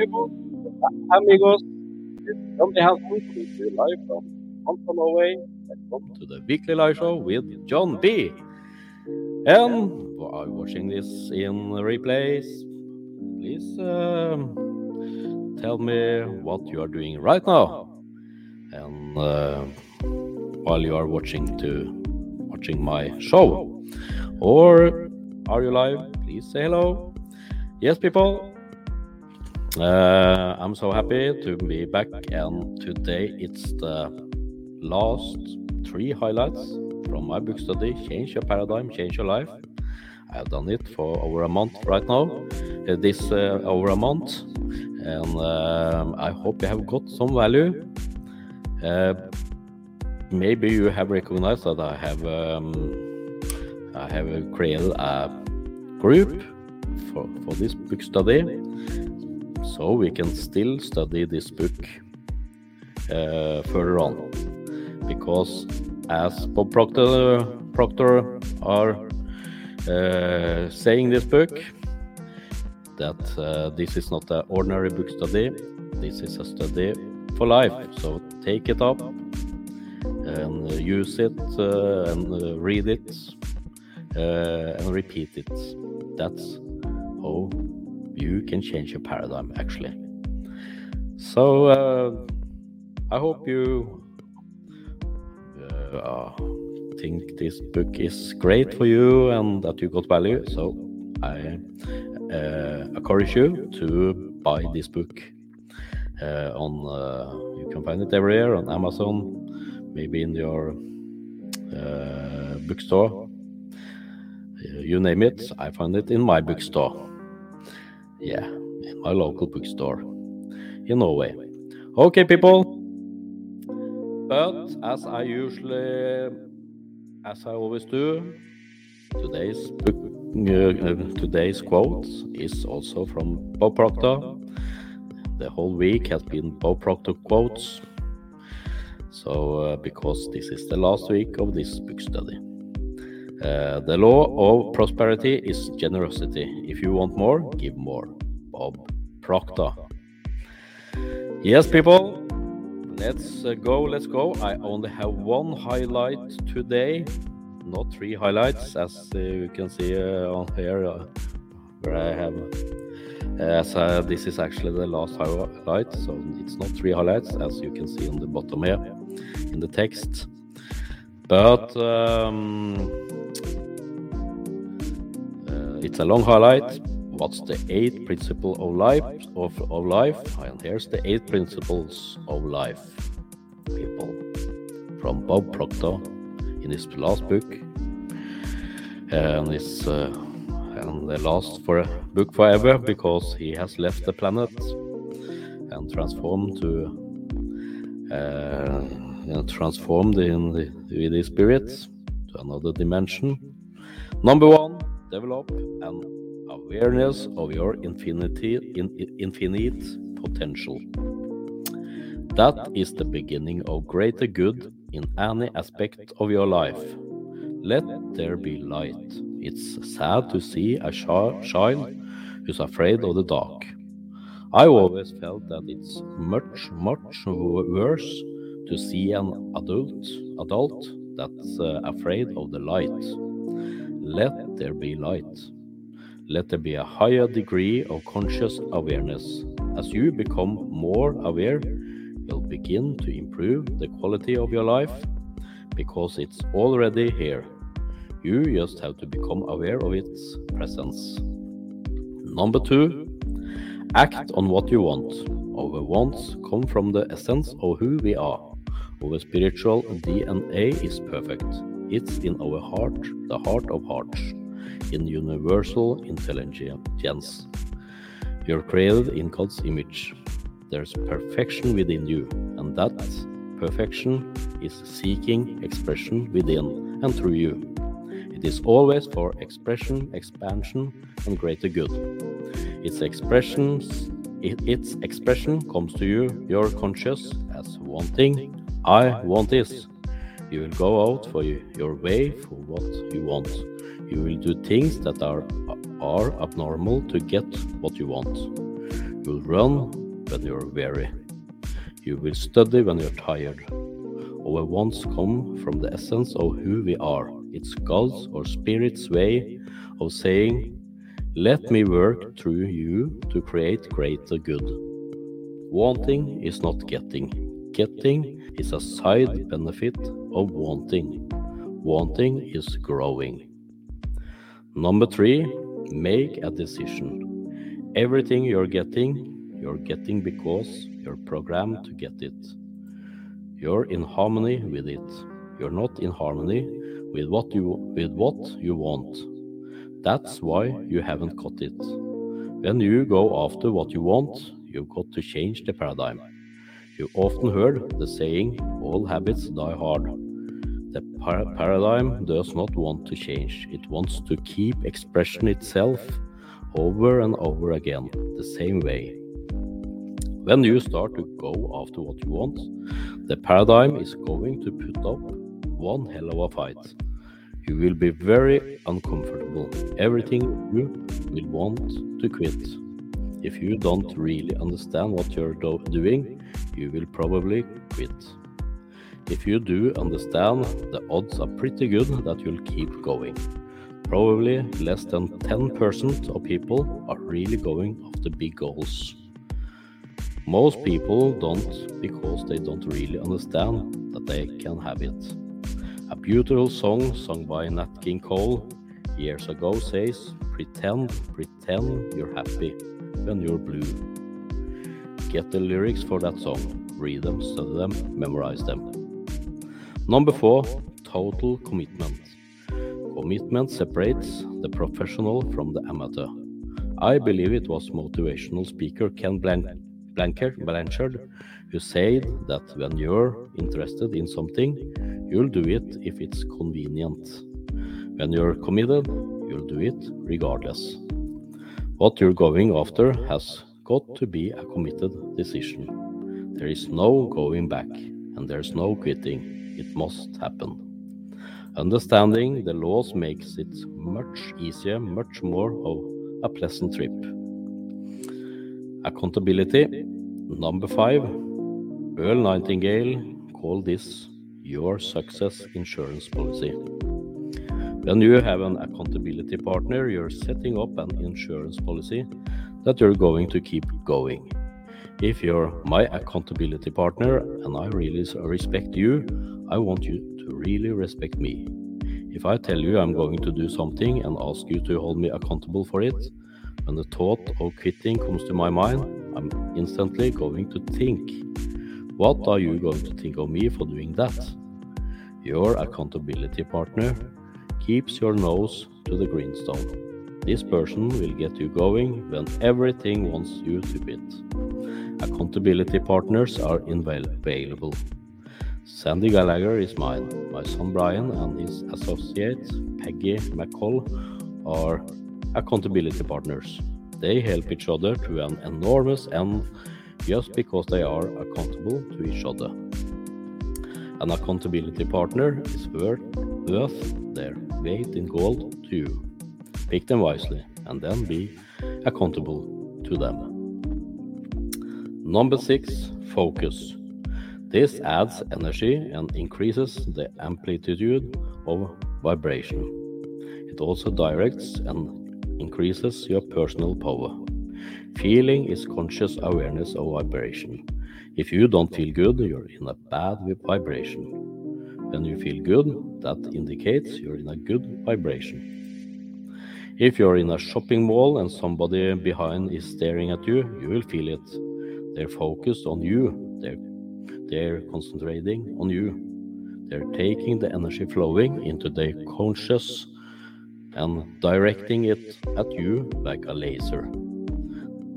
People, amigos. Coming to live from. Welcome to the weekly live show with Jon B. And while watching this in replays, please um, tell me what you are doing right now. And uh, while you are watching to watching my show, or are you live? Please say hello. Yes, people. Uh, I'm so happy to be back, and today it's the last three highlights from my book study Change Your Paradigm, Change Your Life. I've done it for over a month right now, uh, this uh, over a month, and I hope you have got some value. Maybe you have recognized that I have um, I have created a group for, for this book study so we can still study this book uh, further on. Because as Bob Proctor, Proctor are uh, saying this book that uh, this is not an ordinary book study this is a study for life. So take it up and use it and read it and repeat it. That's how you can change your paradigm actually. So uh, I hope you uh, think this book is great for you and that you got value. So I uh, encourage you to buy this book. Uh, on uh, you can find it everywhere on Amazon, maybe in your uh, bookstore. You name it, I found it in my bookstore yeah, in my local bookstore in Norway. Okay, people. But as I usually, as I always do, today's book, uh, today's quote is also from Bob Proctor. The whole week has been Bob Proctor quotes. So, uh, because this is the last week of this book study. Uh, the law of prosperity is generosity. If you want more, give more. Bob Proctor. Yes, people, let's uh, go. Let's go. I only have one highlight today, not three highlights, as uh, you can see uh, on here, uh, where I have. As this is actually the last highlight, so it's not three highlights, as you can see on the bottom here in the text. But um, it's a long highlight. What's the eighth principle of life of, of life? And here's the eight principles of life, people, from Bob Proctor in his last book, and it's uh, and the last for a book forever because he has left the planet and transformed to uh, transformed in the, spirit to another dimension. Number one develop an awareness of your infinity, in, infinite potential. That is the beginning of greater good in any aspect of your life. Let there be light. It's sad to see a child who's afraid of the dark. I always felt that it's much, much worse to see an adult adult that's uh, afraid of the light. Let there be light. Let there be a higher degree of conscious awareness. As you become more aware, you'll begin to improve the quality of your life because it's already here. You just have to become aware of its presence. Number two, act on what you want. Our wants come from the essence of who we are. Our spiritual DNA is perfect. It's in our heart, the heart of hearts, in universal intelligence. You're created in God's image. There's perfection within you, and that perfection is seeking expression within and through you. It is always for expression, expansion, and greater good. Its expressions, its expression comes to you. You're conscious as wanting. I want this. You will go out for your way for what you want. You will do things that are, are abnormal to get what you want. You will run when you're weary. You will study when you're tired. Oh, Our wants come from the essence of who we are. It's God's or Spirit's way of saying, Let me work through you to create greater good. Wanting is not getting. Getting is a side benefit of wanting. Wanting is growing. Number three, make a decision. Everything you're getting, you're getting because you're programmed to get it. You're in harmony with it. You're not in harmony with what you with what you want. That's why you haven't got it. When you go after what you want, you've got to change the paradigm. You often heard the saying, all habits die hard. The par paradigm does not want to change. It wants to keep expression itself over and over again, the same way. When you start to go after what you want, the paradigm is going to put up one hell of a fight. You will be very uncomfortable. Everything you will want to quit. If you don't really understand what you're do doing, you will probably quit. If you do understand, the odds are pretty good that you'll keep going. Probably less than 10% of people are really going after big goals. Most people don't because they don't really understand that they can have it. A beautiful song sung by Nat King Cole years ago says, Pretend, pretend you're happy when you're blue. Get the lyrics for that song, read them, study them, memorize them. Number four, total commitment. Commitment separates the professional from the amateur. I believe it was motivational speaker Ken Blanchard, Blanchard who said that when you're interested in something, you'll do it if it's convenient. When you're committed, you'll do it regardless. What you're going after has got to be a committed decision. There is no going back and there's no quitting. It must happen. Understanding the laws makes it much easier, much more of a pleasant trip. Accountability. Number five. Earl Nightingale called this your success insurance policy. When you have an accountability partner, you're setting up an insurance policy that you're going to keep going. If you're my accountability partner and I really respect you, I want you to really respect me. If I tell you I'm going to do something and ask you to hold me accountable for it, when the thought of quitting comes to my mind, I'm instantly going to think, what are you going to think of me for doing that? Your accountability partner keeps your nose to the greenstone. This person will get you going when everything wants you to quit. Accountability partners are invaluable. Sandy Gallagher is mine. My son Brian and his associate Peggy McColl are accountability partners. They help each other to an enormous end just because they are accountable to each other. An accountability partner is worth, worth their weight in gold to you. Pick them wisely and then be accountable to them. Number six, focus. This adds energy and increases the amplitude of vibration. It also directs and increases your personal power. Feeling is conscious awareness of vibration. If you don't feel good, you're in a bad vibration. When you feel good, that indicates you're in a good vibration. If you're in a shopping mall and somebody behind is staring at you, you will feel it. They're focused on you. They're they're concentrating on you. They're taking the energy flowing into their conscious and directing it at you like a laser.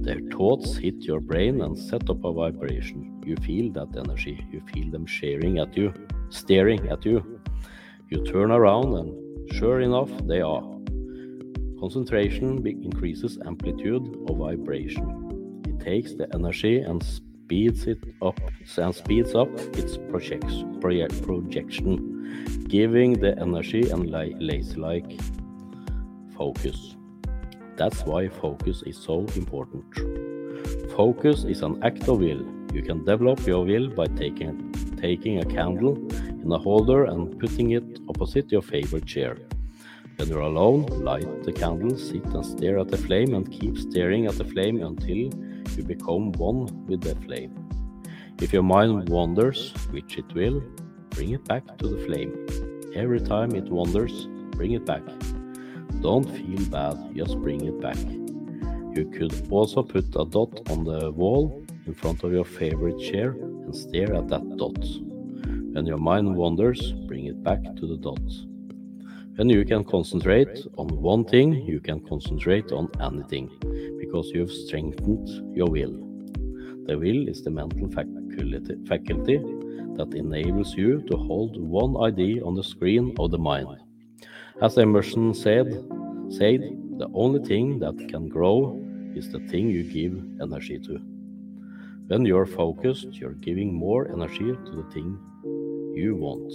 Their thoughts hit your brain and set up a vibration. You feel that energy. You feel them sharing at you, staring at you. You turn around and sure enough, they are. Concentration increases amplitude of vibration. It takes the energy and speeds it up and speeds up its projection, projection giving the energy and laser-like focus. That's why focus is so important. focus is an act of will. You can develop your will by taking, taking a candle in a holder and putting it opposite your favorite chair. When you're alone, light the candle, sit and stare at the flame, and keep staring at the flame until you become one with the flame. If your mind wanders, which it will, bring it back to the flame. Every time it wanders, bring it back. Don't feel bad, just bring it back. You could also put a dot on the wall in front of your favorite chair and stare at that dot. When your mind wanders, bring it back to the dot. When you can concentrate on one thing, you can concentrate on anything, because you've strengthened your will. The will is the mental faculty, faculty that enables you to hold one idea on the screen of the mind. As Emerson said, said, the only thing that can grow is the thing you give energy to. When you're focused, you're giving more energy to the thing you want.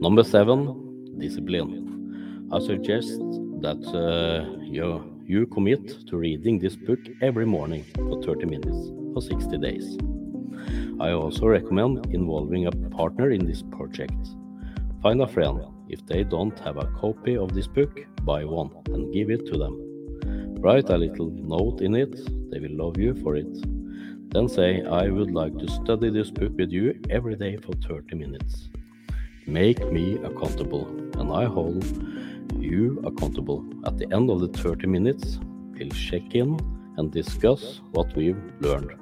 Number seven, discipline. I suggest that uh, you, you commit to reading this book every morning for 30 minutes for 60 days. I also recommend involving a partner in this project. Find a friend. If they don't have a copy of this book, buy one and give it to them. Write a little note in it, they will love you for it. Then say, I would like to study this book with you every day for 30 minutes. Make me accountable, and I hold you accountable. At the end of the 30 minutes, we'll check in and discuss what we've learned.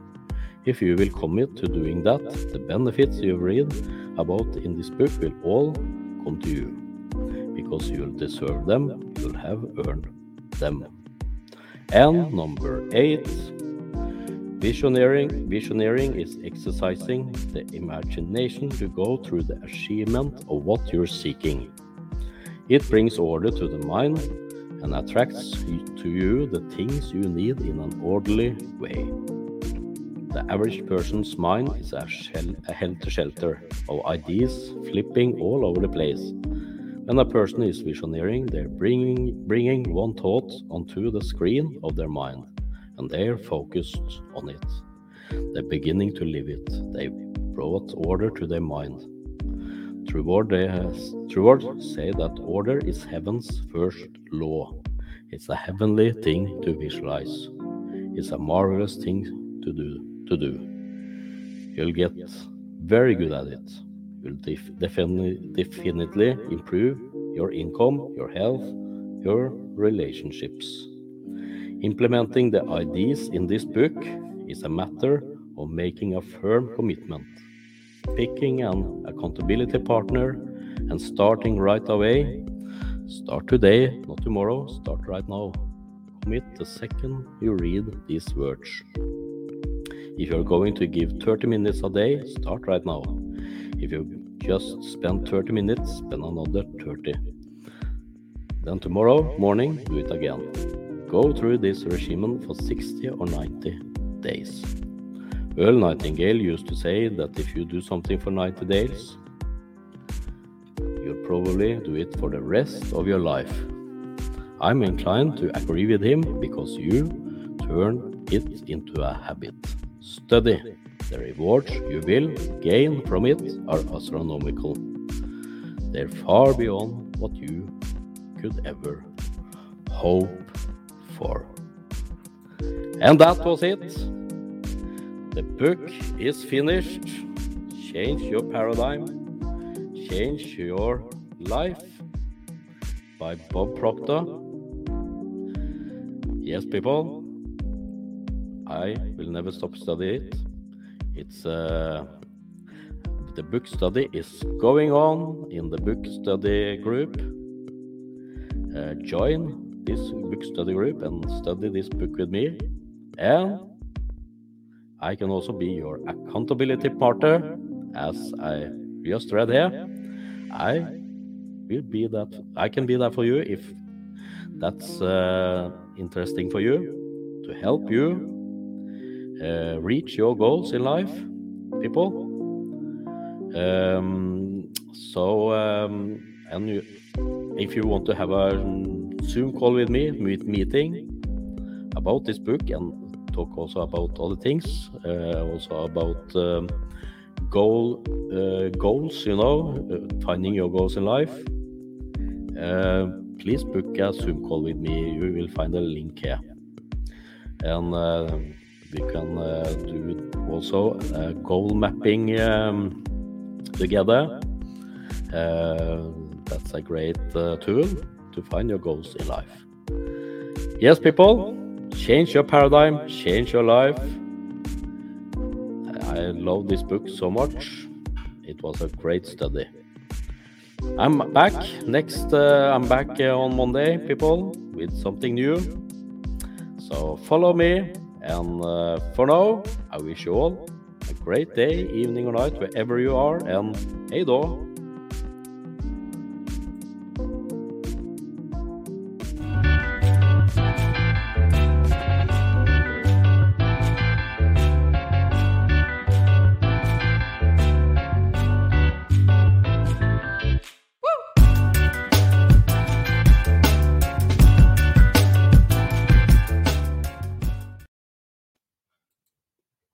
If you will commit to doing that, the benefits you've read about in this book will all come to you. Because you'll deserve them, you'll have earned them. And number eight, visioneering. Visioneering is exercising the imagination to go through the achievement of what you're seeking. It brings order to the mind and attracts to you the things you need in an orderly way. The average person's mind is a, a helter shelter of ideas flipping all over the place. When a person is visioneering, they're bringing, bringing one thought onto the screen of their mind, and they're focused on it. They're beginning to live it. They brought order to their mind. Troward, Troward say that order is heaven's first law. It's a heavenly thing to visualize. It's a marvelous thing to do. To do. You'll get very good at it You'll def definitely, definitely improve your income, your health, your relationships. Implementing the ideas in this book is a matter of making a firm commitment, picking an accountability partner, and starting right away. Start today, not tomorrow, start right now. Commit the second you read these words. If you're going to give 30 minutes a day, start right now. If you just spend 30 minutes, spend another 30. Then tomorrow morning, do it again. Go through this regimen for 60 or 90 days. Earl Nightingale used to say that if you do something for 90 days, you'll probably do it for the rest of your life. I'm inclined to agree with him because you turn it into a habit. Study. The rewards you will gain from it are astronomical. They're far beyond what you could ever hope for. And that was it. The book is finished. Change your paradigm, change your life by Bob Proctor. Yes, people, I will never stop studying it. It's uh, the book study is going on in the book study group. Uh, join this book study group and study this book with me. And I can also be your accountability partner, as I just read here. I will be that. I can be that for you if that's uh, interesting for you to help you uh, reach your goals in life, people. Um, so, um, and you, if you want to have a Zoom call with me, meet, meeting about this book and talk also about other things, uh, also about um, goal uh, goals. You know, uh, finding your goals in life. Uh, please book a Zoom call with me. You will find a link here, and uh, we can do also goal mapping um, together. that's a great tool to find your goals in life. Yes, people, change your paradigm, change your life. I love this book so much. It was a great study. I'm back next. Uh, I'm back uh, on Monday, people, with something new. So follow me. And uh, for now, I wish you all a great day, evening, or night, wherever you are. And hey, då.